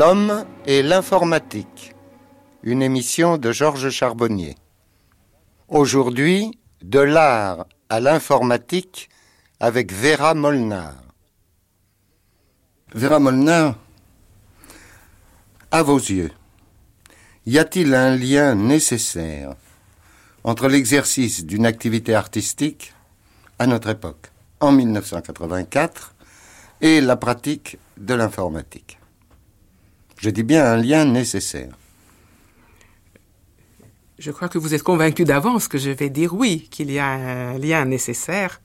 L'homme et l'informatique. Une émission de Georges Charbonnier. Aujourd'hui, de l'art à l'informatique avec Vera Molnar. Vera Molnar, à vos yeux, y a-t-il un lien nécessaire entre l'exercice d'une activité artistique à notre époque, en 1984, et la pratique de l'informatique? Je dis bien un lien nécessaire. Je crois que vous êtes convaincu d'avance que je vais dire oui, qu'il y a un lien nécessaire,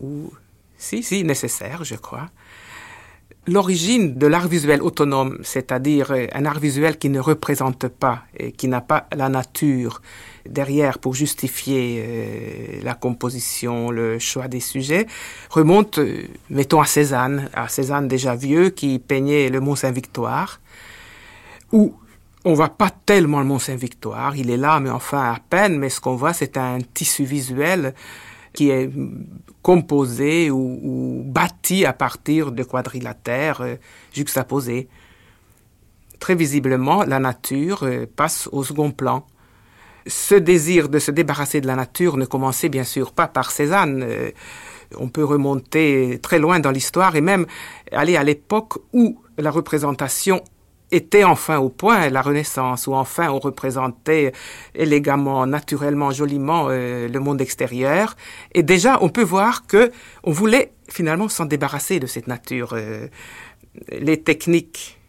ou si, si, nécessaire, je crois. L'origine de l'art visuel autonome, c'est-à-dire un art visuel qui ne représente pas et qui n'a pas la nature derrière pour justifier euh, la composition, le choix des sujets, remonte, euh, mettons, à Cézanne, à Cézanne déjà vieux qui peignait le Mont Saint-Victoire, où on voit pas tellement le Mont Saint-Victoire, il est là, mais enfin à peine, mais ce qu'on voit, c'est un tissu visuel qui est composé ou, bâti à partir de quadrilatères euh, juxtaposés. Très visiblement, la nature euh, passe au second plan. Ce désir de se débarrasser de la nature ne commençait bien sûr pas par Cézanne. Euh, on peut remonter très loin dans l'histoire et même aller à l'époque où la représentation était enfin au point la Renaissance, où enfin on représentait élégamment, naturellement, joliment euh, le monde extérieur. Et déjà, on peut voir que on voulait finalement s'en débarrasser de cette nature. Euh, les techniques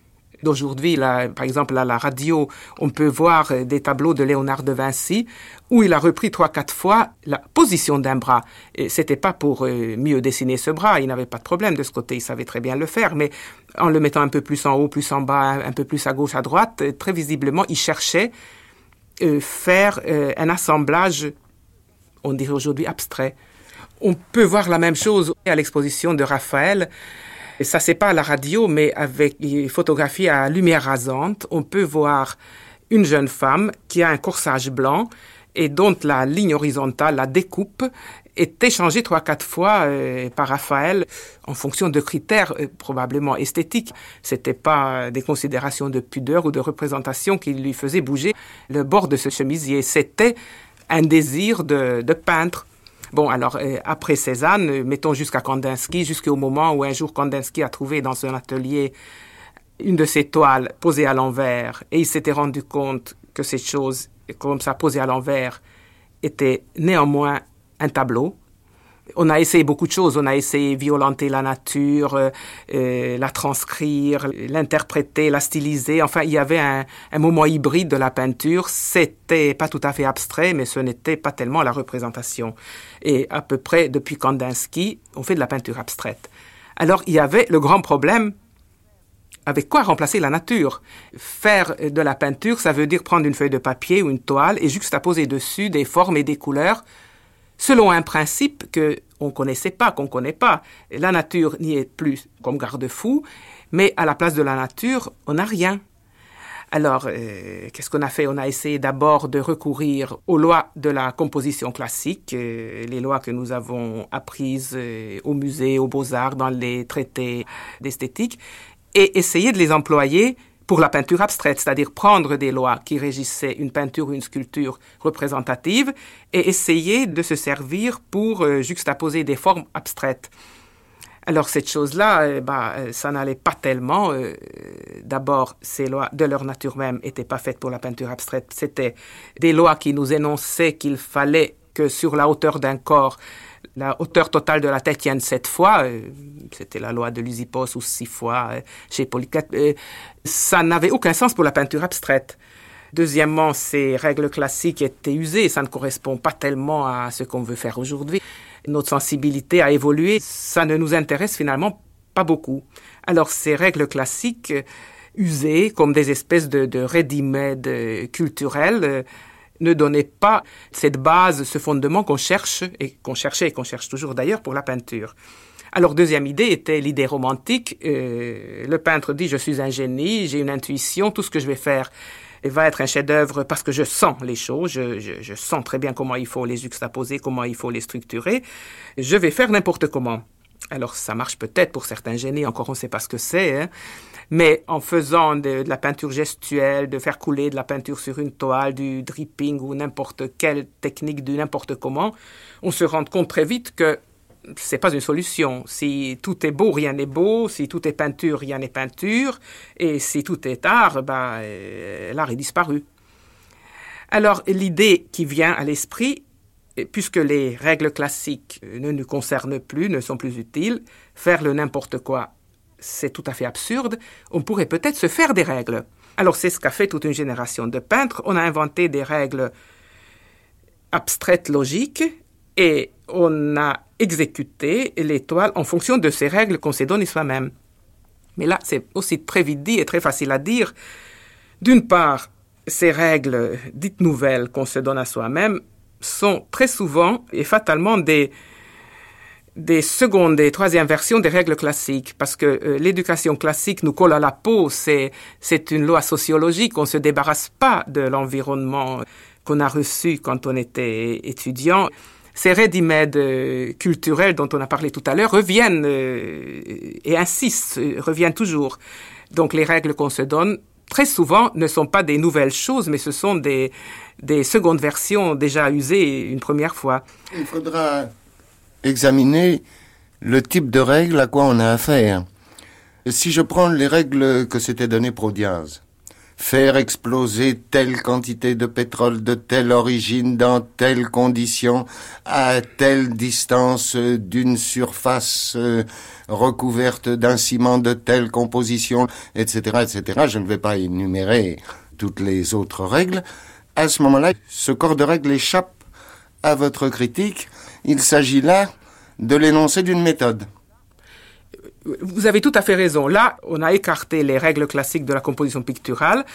d'aujourd'hui, par exemple à la radio, on peut voir euh, des tableaux de Léonard de Vinci où il a repris trois quatre fois la position d'un bras. C'était pas pour euh, mieux dessiner ce bras, il n'avait pas de problème de ce côté, il savait très bien le faire, mais en le mettant un peu plus en haut, plus en bas, un peu plus à gauche, à droite, euh, très visiblement, il cherchait faire un assemblage, on dirait aujourd'hui abstrait. On peut voir la même chose à l'exposition de Raphaël et ça, c'est pas à la radio, mais avec les photographies à lumière rasante, on peut voir une jeune femme qui a un corsage blanc et dont la ligne horizontale, la découpe, est échangée trois quatre fois euh, par Raphaël en fonction de critères euh, probablement esthétiques. C'était pas des considérations de pudeur ou de représentation qui lui faisaient bouger le bord de ce chemisier. C'était un désir de peintre. Bon, alors, euh, après Cézanne, euh, mettons jusqu'à Kandinsky, jusqu'au moment où un jour Kandinsky a trouvé dans un atelier une de ses toiles posée à l'envers, et il s'était rendu compte que cette chose, comme ça posée à l'envers, était néanmoins un tableau, on a essayé beaucoup de choses. On a essayé violenter la nature, euh, euh, la transcrire, l'interpréter, la styliser. Enfin, il y avait un, moment hybride de la peinture. C'était pas tout à fait abstrait, mais ce n'était pas tellement la représentation. Et à peu près depuis Kandinsky, on fait de la peinture abstraite. Alors, il y avait le grand problème avec quoi remplacer la nature? Faire de la peinture, ça veut dire prendre une feuille de papier ou une toile et juxtaposer dessus des formes et des couleurs selon un principe que on connaissait pas, qu'on connaît pas. La nature n'y est plus comme garde-fou, mais à la place de la nature, on n'a rien. Alors, euh, qu'est-ce qu'on a fait? On a essayé d'abord de recourir aux lois de la composition classique, euh, les lois que nous avons apprises euh, au musée, aux beaux-arts, dans les traités d'esthétique, et essayer de les employer pour la peinture abstraite, c'est-à-dire prendre des lois qui régissaient une peinture ou une sculpture représentative et essayer de se servir pour euh, juxtaposer des formes abstraites. Alors cette chose-là, euh, ça n'allait pas tellement. D'abord, ces lois de leur nature même n'étaient pas faites pour la peinture abstraite. C'était des lois qui nous énonçaient qu'il fallait que sur la hauteur d'un corps, la hauteur totale de la tête tienne sept fois. Euh, c'était la loi de Lysipos ou six fois euh, chez Polycate. Euh, ça n'avait aucun sens pour la peinture abstraite. Deuxièmement, ces règles classiques étaient usées. Ça ne correspond pas tellement à ce qu'on veut faire aujourd'hui. Notre sensibilité a évolué. Ça ne nous intéresse finalement pas beaucoup. Alors, ces règles classiques usées comme des espèces de, de ready-made culturels ne donnait pas cette base, ce fondement qu'on cherche et qu'on cherchait et qu'on cherche toujours d'ailleurs pour la peinture. Alors deuxième idée était l'idée romantique. Euh, le peintre dit je suis un génie, j'ai une intuition, tout ce que je vais faire va être un chef-d'œuvre parce que je sens les choses, je, sens très bien comment il faut les juxtaposer, comment il faut les structurer. Je vais faire n'importe comment. Alors ça marche peut-être pour certains génies, encore on ne sait pas ce que c'est, hein. Mais en faisant de, la peinture gestuelle, de faire couler de la peinture sur une toile, du dripping ou n'importe quelle technique de n'importe comment, on se rend compte très vite que c'est pas une solution. Si tout est beau, rien n'est beau. Si tout est peinture, rien n'est peinture. Et si tout est art, euh, l'art est disparu. Alors l'idée qui vient à l'esprit, puisque les règles classiques ne nous concernent plus, ne sont plus utiles, faire le n'importe quoi, c'est tout à fait absurde, on pourrait peut-être se faire des règles. Alors c'est ce qu'a fait toute une génération de peintres, on a inventé des règles abstraites logiques et on a exécuté l'étoile en fonction de ces règles qu'on s'est données soi-même. Mais là, c'est aussi très vite dit et très facile à dire. D'une part, ces règles dites nouvelles qu'on se donne à soi-même sont très souvent et fatalement des, des secondes et troisièmes versions des règles classiques, parce que euh, l'éducation classique nous colle à la peau, c'est, c'est une loi sociologique, on ne se débarrasse pas de l'environnement qu'on a reçu quand on était étudiant. Ces ready-made euh, culturels dont on a parlé tout à l'heure reviennent euh, et insistent, reviennent toujours. Donc les règles qu'on se donne très souvent ne sont pas des nouvelles choses, mais ce sont des, des secondes versions déjà usées une première fois. Il faudra examiner le type de règles à quoi on a affaire. Si je prends les règles que s'était donné Prodiaz, faire exploser telle quantité de pétrole de telle origine dans telles conditions à telle distance d'une surface euh, recouverte d'un ciment de telle composition, etc., etc. Je ne vais pas énumérer toutes les autres règles. À ce moment-là, ce corps de règles échappe à votre critique. Il s'agit là de l'énoncé d'une méthode. Vous avez tout à fait raison. Là, on a écarté les règles classiques de la composition picturale.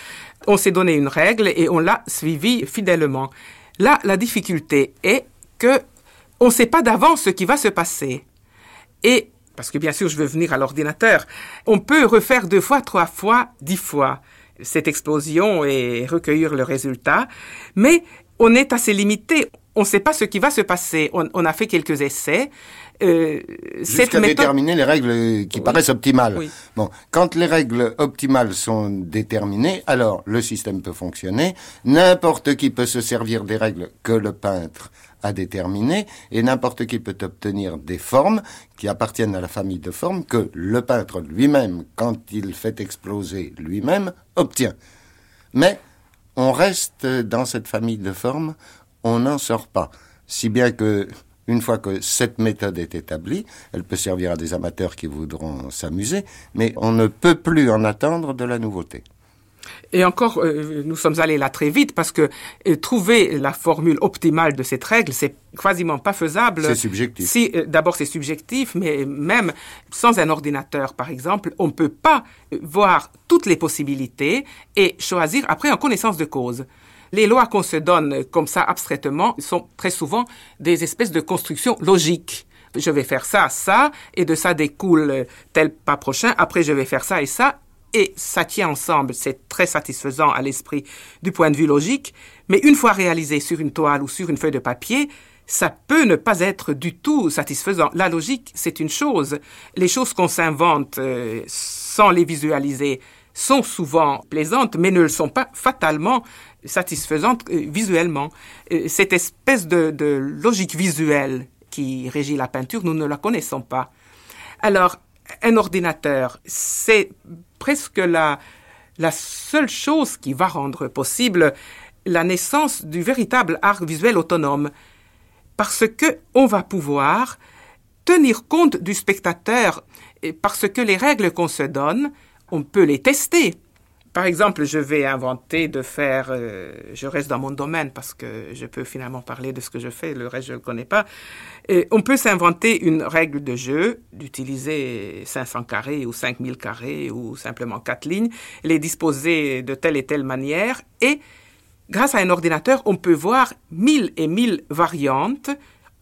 On s'est donné une règle et on l'a suivie fidèlement. Là, la difficulté est que on ne sait pas d'avance ce qui va se passer. Et, parce que bien sûr, je veux venir à l'ordinateur, on peut refaire deux fois, trois fois, dix fois cette explosion et recueillir le résultat. Mais on est assez limité. On ne sait pas ce qui va se passer. On, a fait quelques essais. Euh, déterminer les règles qui paraissent optimales. Bon, quand les règles optimales sont déterminées, alors le système peut fonctionner. N'importe qui peut se servir des règles que le peintre a déterminées et n'importe qui peut obtenir des formes qui appartiennent à la famille de formes que le peintre lui-même, quand il fait exploser lui-même, obtient. Mais on reste dans cette famille de formes, on n'en sort pas. Si bien que, une fois que cette méthode est établie, elle peut servir à des amateurs qui voudront s'amuser, mais on ne peut plus en attendre de la nouveauté. Et encore, euh, nous sommes allés là très vite parce que euh, trouver la formule optimale de cette règle, c'est quasiment pas faisable. C'est subjectif. Si, euh, d'abord, c'est subjectif, mais même sans un ordinateur, par exemple, on ne peut pas voir toutes les possibilités et choisir après en connaissance de cause. Les lois qu'on se donne comme ça abstraitement sont très souvent des espèces de constructions logiques. Je vais faire ça, ça, et de ça découle tel pas prochain, après je vais faire ça et ça, et ça tient ensemble, c'est très satisfaisant à l'esprit du point de vue logique, mais une fois réalisé sur une toile ou sur une feuille de papier, ça peut ne pas être du tout satisfaisant. La logique, c'est une chose. Les choses qu'on s'invente euh, sans les visualiser sont souvent plaisantes, mais ne le sont pas fatalement satisfaisantes euh, visuellement. Euh, cette espèce de, logique visuelle qui régit la peinture, nous ne la connaissons pas. Alors, un ordinateur, c'est presque la, la seule chose qui va rendre possible la naissance du véritable art visuel autonome. Parce que on va pouvoir tenir compte du spectateur, parce que les règles qu'on se donne, on peut les tester. Par exemple, je vais inventer de faire, euh, je reste dans mon domaine parce que je peux finalement parler de ce que je fais, le reste je ne le connais pas. Et on peut s'inventer une règle de jeu, d'utiliser 500 carrés ou 5000 carrés ou simplement quatre lignes, les disposer de telle et telle manière et grâce à un ordinateur, on peut voir mille et mille variantes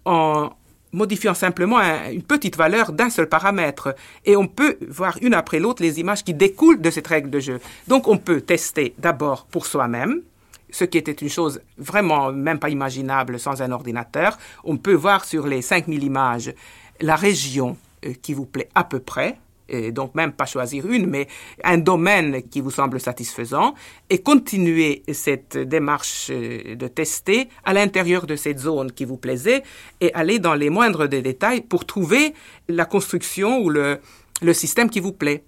en modifiant simplement une petite valeur d'un seul paramètre. Et on peut voir une après l'autre les images qui découlent de cette règle de jeu. Donc on peut tester d'abord pour soi-même, ce qui était une chose vraiment même pas imaginable sans un ordinateur. On peut voir sur les 5000 images la région euh, qui vous plaît à peu près, et donc même pas choisir une, mais un domaine qui vous semble satisfaisant, et continuer cette démarche euh, de tester à l'intérieur de cette zone qui vous plaisait, et aller dans les moindres détails pour trouver la construction ou le système qui vous plaît.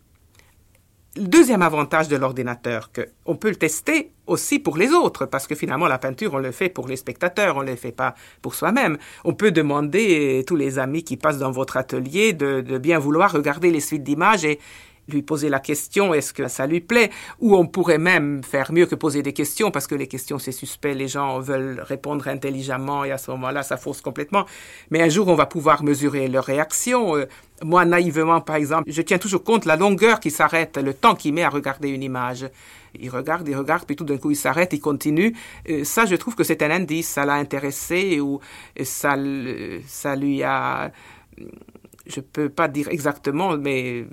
Le deuxième avantage de l'ordinateur, qu'on peut le tester aussi pour les autres, parce que finalement la peinture, on le fait pour les spectateurs, on ne le fait pas pour soi-même. On peut demander à tous les amis qui passent dans votre atelier de, de bien vouloir regarder les suites d'images et, lui poser la question, est-ce que ça lui plaît? Ou on pourrait même faire mieux que poser des questions, parce que les questions, c'est suspect, les gens veulent répondre intelligemment, et à ce moment-là, ça fausse complètement. Mais un jour, on va pouvoir mesurer leur réaction. Euh, moi, naïvement, par exemple, je tiens toujours compte la longueur qui s'arrête, le temps qu'il met à regarder une image. Il regarde, il regarde, puis tout d'un coup il s'arrête, il continue. Euh, ça, je trouve que c'est un indice, ça l'a intéressé ou ça, ça lui a je peux pas dire exactement, mais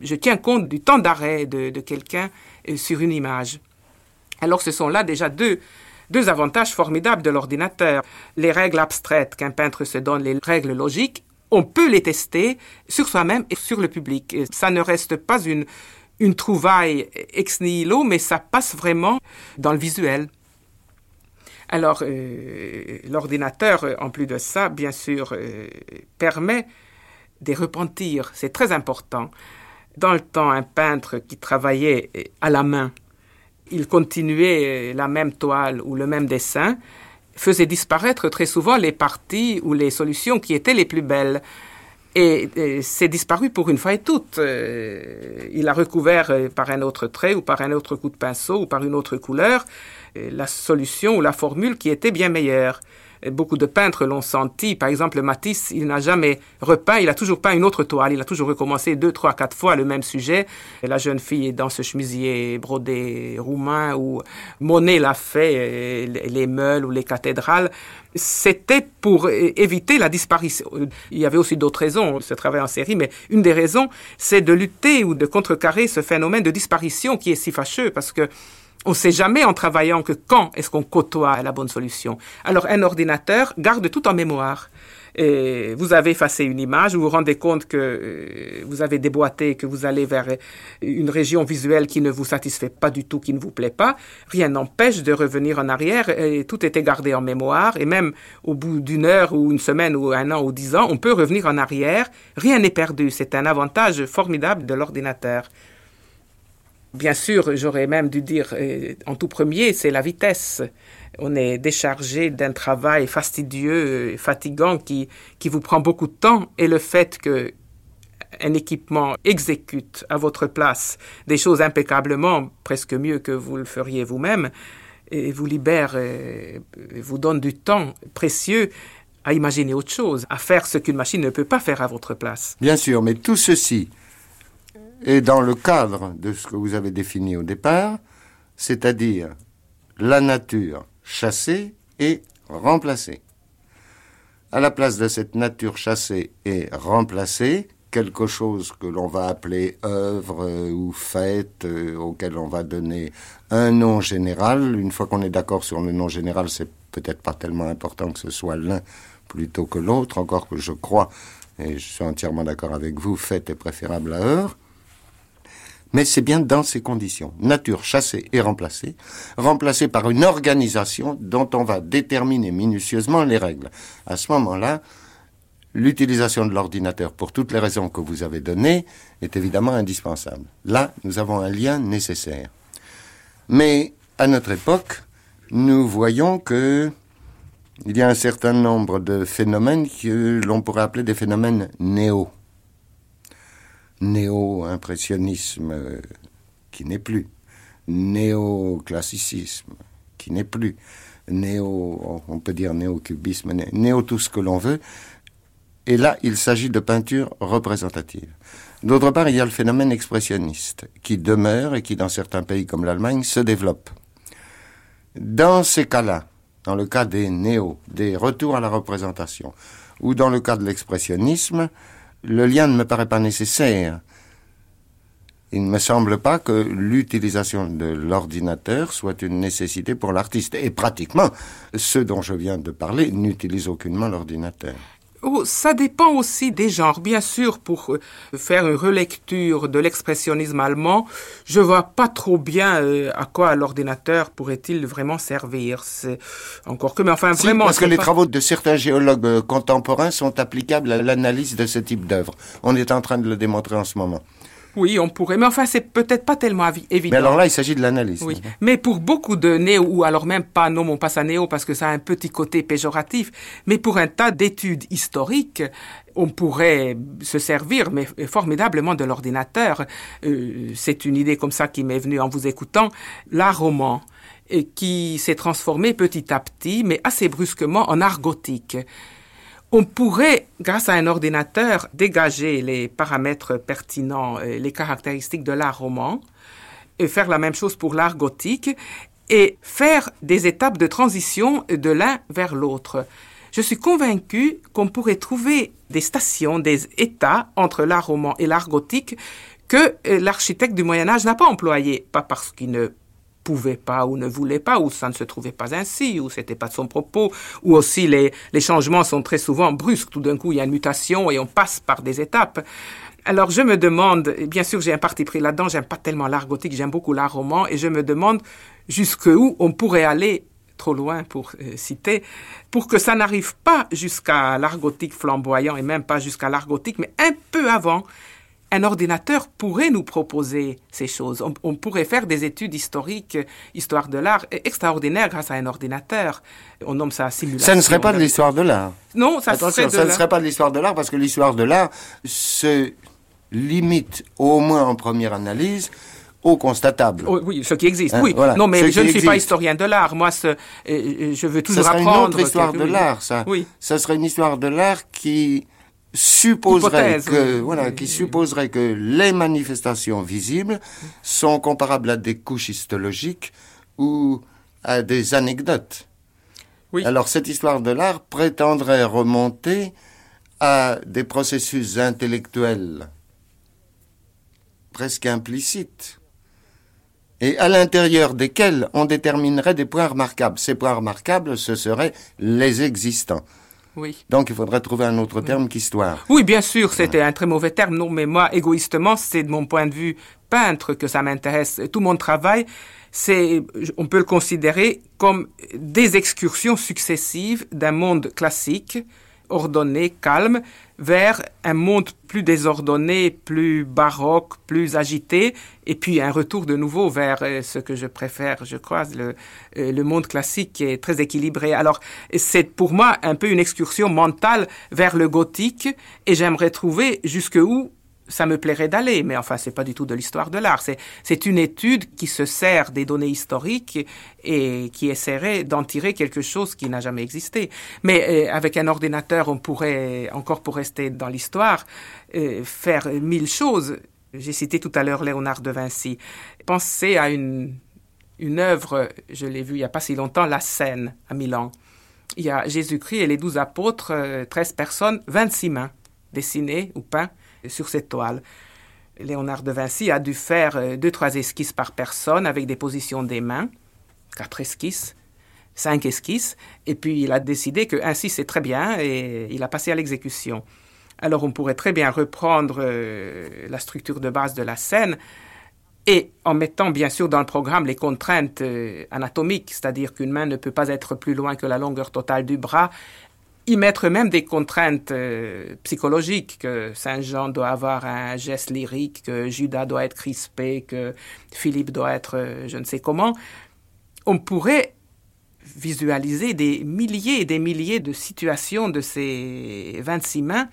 je tiens compte du temps d'arrêt de, quelqu'un euh, sur une image. Alors ce sont là déjà deux, deux avantages formidables de l'ordinateur. Les règles abstraites qu'un peintre se donne, les règles logiques, on peut les tester sur soi-même et sur le public. ça ne reste pas une, une trouvaille ex nihilo, mais ça passe vraiment dans le visuel. Alors, euh, l'ordinateur, en plus de ça, bien sûr, euh, permet des repentirs. C'est très important. Dans le temps, un peintre qui travaillait à la main, il continuait la même toile ou le même dessin, faisait disparaître très souvent les parties ou les solutions qui étaient les plus belles. Et, c'est disparu pour une fois et toutes. Euh, il a recouvert euh, par un autre trait ou par un autre coup de pinceau ou par une autre couleur euh, la solution ou la formule qui était bien meilleure beaucoup de peintres l'ont senti. Par exemple, Matisse, il n'a jamais repeint, il a toujours peint une autre toile. Il a toujours recommencé deux, trois, quatre fois le même sujet. la jeune fille est dans ce chemisier brodé roumain où Monet l'a fait, les meules ou les cathédrales. C'était pour éviter la disparition. Il y avait aussi d'autres raisons, ce travail en série, mais une des raisons, c'est de lutter ou de contrecarrer ce phénomène de disparition qui est si fâcheux parce que on ne sait jamais en travaillant que quand est-ce qu'on côtoie la bonne solution. Alors un ordinateur garde tout en mémoire. Et vous avez effacé une image, vous vous rendez compte que euh, vous avez déboîté, que vous allez vers une région visuelle qui ne vous satisfait pas du tout, qui ne vous plaît pas. Rien n'empêche de revenir en arrière et tout était gardé en mémoire. Et même au bout d'une heure ou une semaine ou un an ou dix ans, on peut revenir en arrière. Rien n'est perdu. C'est un avantage formidable de l'ordinateur. Bien sûr, j'aurais même dû dire euh, en tout premier, c'est la vitesse. On est déchargé d'un travail fastidieux, fatigant, qui, qui vous prend beaucoup de temps, et le fait que un équipement exécute à votre place des choses impeccablement, presque mieux que vous le feriez vous-même, et vous libère, euh, vous donne du temps précieux à imaginer autre chose, à faire ce qu'une machine ne peut pas faire à votre place. Bien sûr, mais tout ceci et dans le cadre de ce que vous avez défini au départ, c'est-à-dire la nature chassée et remplacée. À la place de cette nature chassée et remplacée, quelque chose que l'on va appeler œuvre ou fête, euh, auquel on va donner un nom général. Une fois qu'on est d'accord sur le nom général, c'est peut-être pas tellement important que ce soit l'un plutôt que l'autre, encore que je crois, et je suis entièrement d'accord avec vous, fête est préférable à œuvre. Mais c'est bien dans ces conditions. Nature chassée et remplacée, remplacée par une organisation dont on va déterminer minutieusement les règles. À ce moment-là, l'utilisation de l'ordinateur, pour toutes les raisons que vous avez données, est évidemment indispensable. Là, nous avons un lien nécessaire. Mais à notre époque, nous voyons que il y a un certain nombre de phénomènes que l'on pourrait appeler des phénomènes néo néo-impressionnisme qui n'est plus, néo-classicisme qui n'est plus, néo, on peut dire néo-cubisme, néo tout ce que l'on veut. Et là, il s'agit de peinture représentative. D'autre part, il y a le phénomène expressionniste qui demeure et qui, dans certains pays comme l'Allemagne, se développe. Dans ces cas-là, dans le cas des néo, des retours à la représentation, ou dans le cas de l'expressionnisme, le lien ne me paraît pas nécessaire. Il ne me semble pas que l'utilisation de l'ordinateur soit une nécessité pour l'artiste. Et pratiquement, ceux dont je viens de parler n'utilisent aucunement l'ordinateur. Oh, ça dépend aussi des genres. Bien sûr, pour euh, faire une relecture de l'expressionnisme allemand, je vois pas trop bien euh, à quoi l'ordinateur pourrait-il vraiment servir. C'est encore que, mais enfin vraiment. Parce que les travaux de certains géologues euh, contemporains sont applicables à l'analyse de ce type d'œuvre. On est en train de le démontrer en ce moment. Oui, on pourrait, mais enfin, c'est peut-être pas tellement évident. Mais alors là, il s'agit de l'analyse. Oui, mais pour beaucoup de néo, ou alors même pas, non, mon passe à néo, parce que ça a un petit côté péjoratif, mais pour un tas d'études historiques, on pourrait se servir, mais formidablement, de l'ordinateur. Euh, c'est une idée comme ça qui m'est venue en vous écoutant. L'art roman, qui s'est transformé petit à petit, mais assez brusquement, en art gothique on pourrait, grâce à un ordinateur, dégager les paramètres pertinents, les caractéristiques de l'art roman, et faire la même chose pour l'art gothique, et faire des étapes de transition de l'un vers l'autre. Je suis convaincu qu'on pourrait trouver des stations, des états entre l'art roman et l'art gothique que l'architecte du Moyen Âge n'a pas employé, pas parce qu'il ne pouvait pas ou ne voulait pas, ou ça ne se trouvait pas ainsi, ou c'était pas de son propos, ou aussi les, les changements sont très souvent brusques. Tout d'un coup, il y a une mutation et on passe par des étapes. Alors je me demande, bien sûr j'ai un parti pris là-dedans, j'aime pas tellement l'art gothique, j'aime beaucoup l'art roman, et je me demande jusqu'où on pourrait aller trop loin pour euh, citer, pour que ça n'arrive pas jusqu'à l'art gothique flamboyant et même pas jusqu'à l'art gothique, mais un peu avant, un ordinateur pourrait nous proposer ces choses. On, pourrait faire des études historiques, histoire de l'art, extraordinaires grâce à un ordinateur. On nomme ça simulation. Ça ne serait pas de l'histoire de l'art. Non, ça Attention, serait ça ne serait pas de l'histoire de l'art parce que l'histoire de l'art se limite, au moins en première analyse, au constatable. Oh, oui, ce qui existe. Hein, oui. non, mais je ne suis pas historien de l'art. Moi, ce, je veux toujours ça serait apprendre. une autre histoire de l'art, ça. Oui. Ça serait une histoire de l'art qui supposerait que voilà qui supposerait que les manifestations visibles sont comparables à des couches histologiques ou à des anecdotes. Oui. Alors cette histoire de l'art prétendrait remonter à des processus intellectuels presque implicites et à l'intérieur desquels on déterminerait des points remarquables. Ces points remarquables, ce seraient les existants. Oui. Donc il faudrait trouver un autre terme qu'histoire. Oui, bien sûr, c'était un très mauvais terme. Non, mais moi, égoïstement, c'est de mon point de vue peintre que ça m'intéresse. Tout mon travail, c'est, on peut le considérer comme des excursions successives d'un monde classique ordonné, calme, vers un monde plus désordonné, plus baroque, plus agité, et puis un retour de nouveau vers euh, ce que je préfère, je crois, le, euh, le monde classique qui est très équilibré. Alors, c'est pour moi un peu une excursion mentale vers le gothique, et j'aimerais trouver jusqu'où ça me plairait d'aller, mais enfin, c'est pas du tout de l'histoire de l'art. C'est, une étude qui se sert des données historiques et qui essaierait d'en tirer quelque chose qui n'a jamais existé. Mais euh, avec un ordinateur, on pourrait, encore pour rester dans l'histoire, euh, faire mille choses. J'ai cité tout à l'heure Léonard de Vinci. Pensez à une, œuvre, je l'ai vue il n'y a pas si longtemps, La Seine à Milan. Il y a Jésus-Christ et les douze apôtres, euh, treize personnes, vingt-six mains dessinées ou peintes sur cette toile. Léonard de Vinci a dû faire euh, deux, trois esquisses par personne avec des positions des mains, quatre esquisses, cinq esquisses, et puis il a décidé que ainsi c'est très bien et il a passé à l'exécution. Alors on pourrait très bien reprendre euh, la structure de base de la scène et en mettant bien sûr dans le programme les contraintes euh, anatomiques, c'est-à-dire qu'une main ne peut pas être plus loin que la longueur totale du bras, y mettre même des contraintes euh, psychologiques, que Saint Jean doit avoir un geste lyrique, que Judas doit être crispé, que Philippe doit être je ne sais comment, on pourrait visualiser des milliers et des milliers de situations de ces 26 mains,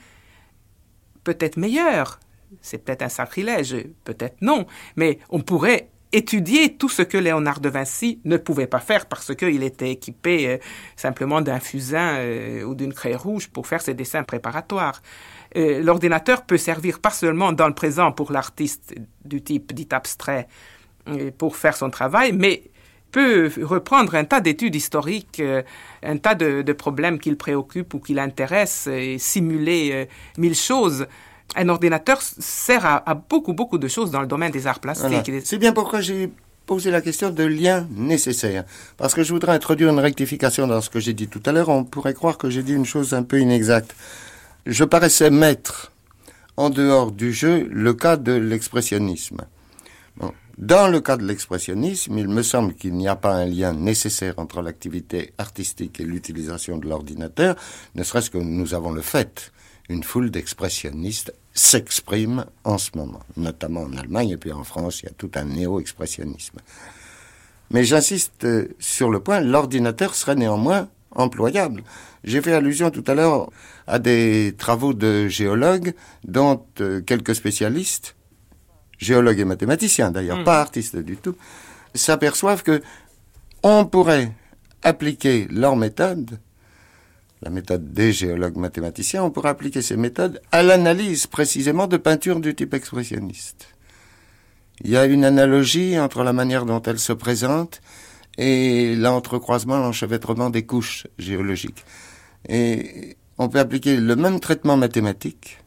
peut-être meilleures. C'est peut-être un sacrilège, peut-être non, mais on pourrait étudier tout ce que Léonard de Vinci ne pouvait pas faire parce qu'il était équipé euh, simplement d'un fusain euh, ou d'une craie rouge pour faire ses dessins préparatoires. Euh, l'ordinateur peut servir pas seulement dans le présent pour l'artiste du type dit abstrait pour faire son travail, mais peut reprendre un tas d'études historiques, un tas de, problèmes qu'il préoccupe ou qui l'intéressent et simuler mille choses un ordinateur sert à, beaucoup, beaucoup de choses dans le domaine des arts plastiques. C'est bien pourquoi j'ai posé la question de lien nécessaire. Parce que je voudrais introduire une rectification dans ce que j'ai dit tout à l'heure. On pourrait croire que j'ai dit une chose un peu inexacte. je paraissais mettre en dehors du jeu le cas de l'expressionnisme. Dans le cas de l'expressionnisme, il me semble qu'il n'y a pas un lien nécessaire entre l'activité artistique et l'utilisation de l'ordinateur, ne serait-ce que nous avons le fait. Une foule d'expressionnistes s'exprime en ce moment, notamment en Allemagne et puis en France, il y a tout un néo-expressionnisme. Mais j'insiste euh, sur le point, l'ordinateur serait néanmoins employable. J'ai fait allusion tout à l'heure à des travaux de géologues dont euh, quelques spécialistes, géologues et mathématiciens d'ailleurs, hmm. pas artistes du tout, s'aperçoivent que on pourrait appliquer leur méthode, la méthode des géologues mathématiciens, on pourrait appliquer ces méthodes à l'analyse précisément de peintures du type expressionniste. Il y a une analogie entre la manière dont elle se présente et l'entrecroisement, l'enchevêtrement des couches géologiques. Et on peut appliquer le même traitement mathématique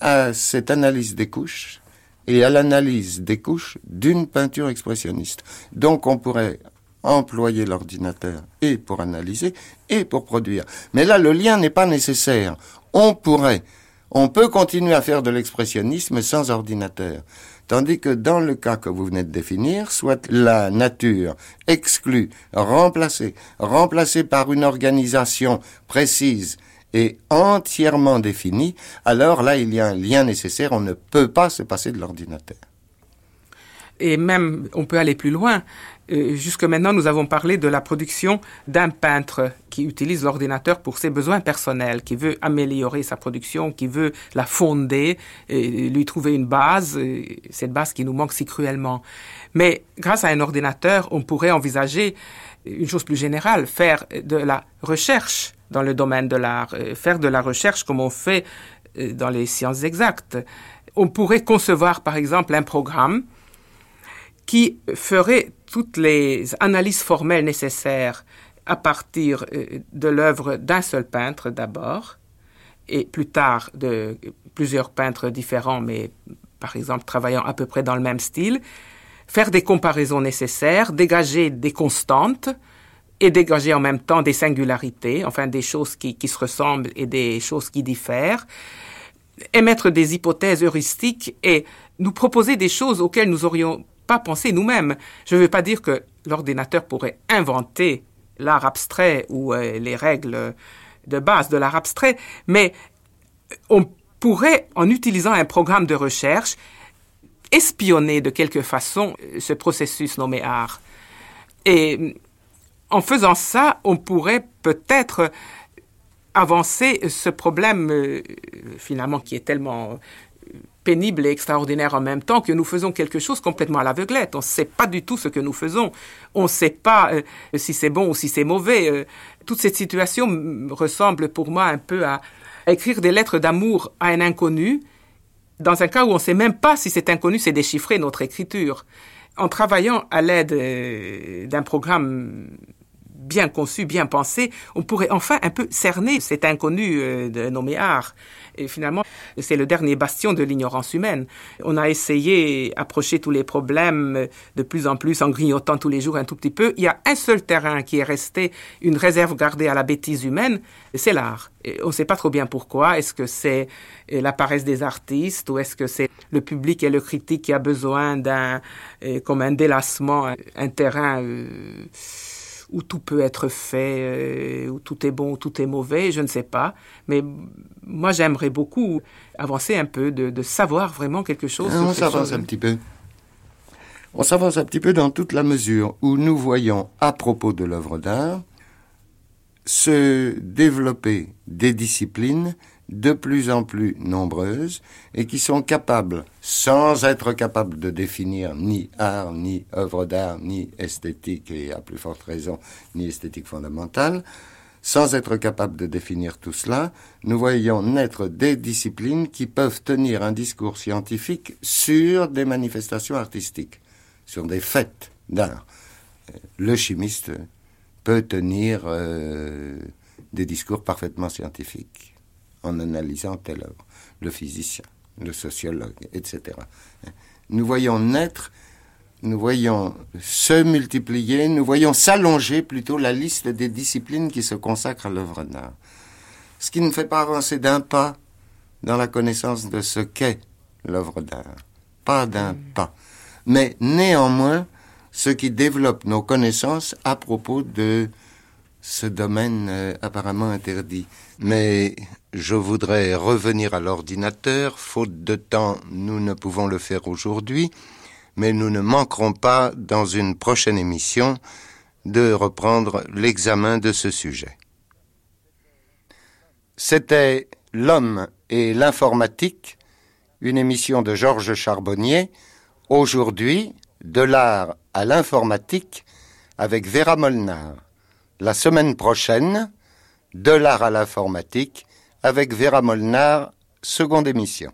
à cette analyse des couches et à l'analyse des couches d'une peinture expressionniste. Donc on pourrait employer l'ordinateur et pour analyser et pour produire. Mais là, le lien n'est pas nécessaire. On pourrait, on peut continuer à faire de l'expressionnisme sans ordinateur. Tandis que dans le cas que vous venez de définir, soit la nature exclue, remplacée, remplacée par une organisation précise et entièrement définie, alors là, il y a un lien nécessaire, on ne peut pas se passer de l'ordinateur. Et même, on peut aller plus loin. Euh, jusque maintenant, nous avons parlé de la production d'un peintre qui utilise l'ordinateur pour ses besoins personnels, qui veut améliorer sa production, qui veut la fonder, et lui trouver une base, cette base qui nous manque si cruellement. Mais grâce à un ordinateur, on pourrait envisager une chose plus générale, faire de la recherche dans le domaine de l'art, euh, faire de la recherche comme on fait euh, dans les sciences exactes. On pourrait concevoir, par exemple, un programme qui ferait toutes les analyses formelles nécessaires à partir euh, de l'œuvre d'un seul peintre d'abord, et plus tard de plusieurs peintres différents, mais par exemple travaillant à peu près dans le même style, faire des comparaisons nécessaires, dégager des constantes et dégager en même temps des singularités, enfin des choses qui, se ressemblent et des choses qui diffèrent, émettre des hypothèses heuristiques et nous proposer des choses auxquelles nous aurions pas penser nous-mêmes. Je ne veux pas dire que l'ordinateur pourrait inventer l'art abstrait ou euh, les règles de base de l'art abstrait, mais on pourrait, en utilisant un programme de recherche, espionner de quelque façon ce processus nommé art. Et en faisant ça, on pourrait peut-être avancer ce problème euh, finalement qui est tellement pénible et extraordinaire en même temps que nous faisons quelque chose complètement à l'aveuglette. On ne sait pas du tout ce que nous faisons. On ne sait pas euh, si c'est bon ou si c'est mauvais. Euh, toute cette situation ressemble pour moi un peu à écrire des lettres d'amour à un inconnu, dans un cas où on ne sait même pas si cet inconnu sait déchiffrer notre écriture. En travaillant à l'aide euh, d'un programme bien conçu, bien pensé, on pourrait enfin un peu cerner cet inconnu de nommé art. Et finalement, c'est le dernier bastion de l'ignorance humaine. On a essayé d'approcher tous les problèmes de plus en plus en grignotant tous les jours un tout petit peu. Il y a un seul terrain qui est resté une réserve gardée à la bêtise humaine, c'est l'art. on ne sait pas trop bien pourquoi. Est-ce que c'est la paresse des artistes ou est-ce que c'est le public et le critique qui a besoin d'un, comme un délassement, un terrain euh, où tout peut être fait, euh, où tout est bon, où tout est mauvais, je ne sais pas. Mais moi, j'aimerais beaucoup avancer un peu, de, savoir vraiment quelque chose. on s'avance un petit peu. On s'avance un petit peu dans toute la mesure où nous voyons, à propos de l'œuvre d'art, se développer des disciplines de plus en plus nombreuses et qui sont capables, sans être capables de définir ni art, ni œuvre d'art, ni esthétique, et à plus forte raison, ni esthétique fondamentale, sans être capables de définir tout cela, nous voyons naître des disciplines qui peuvent tenir un discours scientifique sur des manifestations artistiques, sur des fêtes d'art. Le chimiste peut tenir euh, des discours parfaitement scientifiques en analysant telle œuvre, le physicien, le sociologue, etc. Nous voyons naître, nous voyons se multiplier, nous voyons s'allonger plutôt la liste des disciplines qui se consacrent à l'œuvre d'art. ce qui ne fait pas avancer d'un pas dans la connaissance de ce qu'est l'œuvre d'art. Pas d'un pas. Mais néanmoins, ce qui développe nos connaissances à propos de ce domaine euh, apparemment interdit. Mais je voudrais revenir à l'ordinateur. Faute de temps, nous ne pouvons le faire aujourd'hui, mais nous ne manquerons pas, dans une prochaine émission, de reprendre l'examen de ce sujet. C'était L'homme et l'informatique, une émission de Georges Charbonnier, aujourd'hui de l'art à l'informatique avec Vera Molnar. La semaine prochaine, de l'art à l'informatique avec Vera Molnar, seconde émission.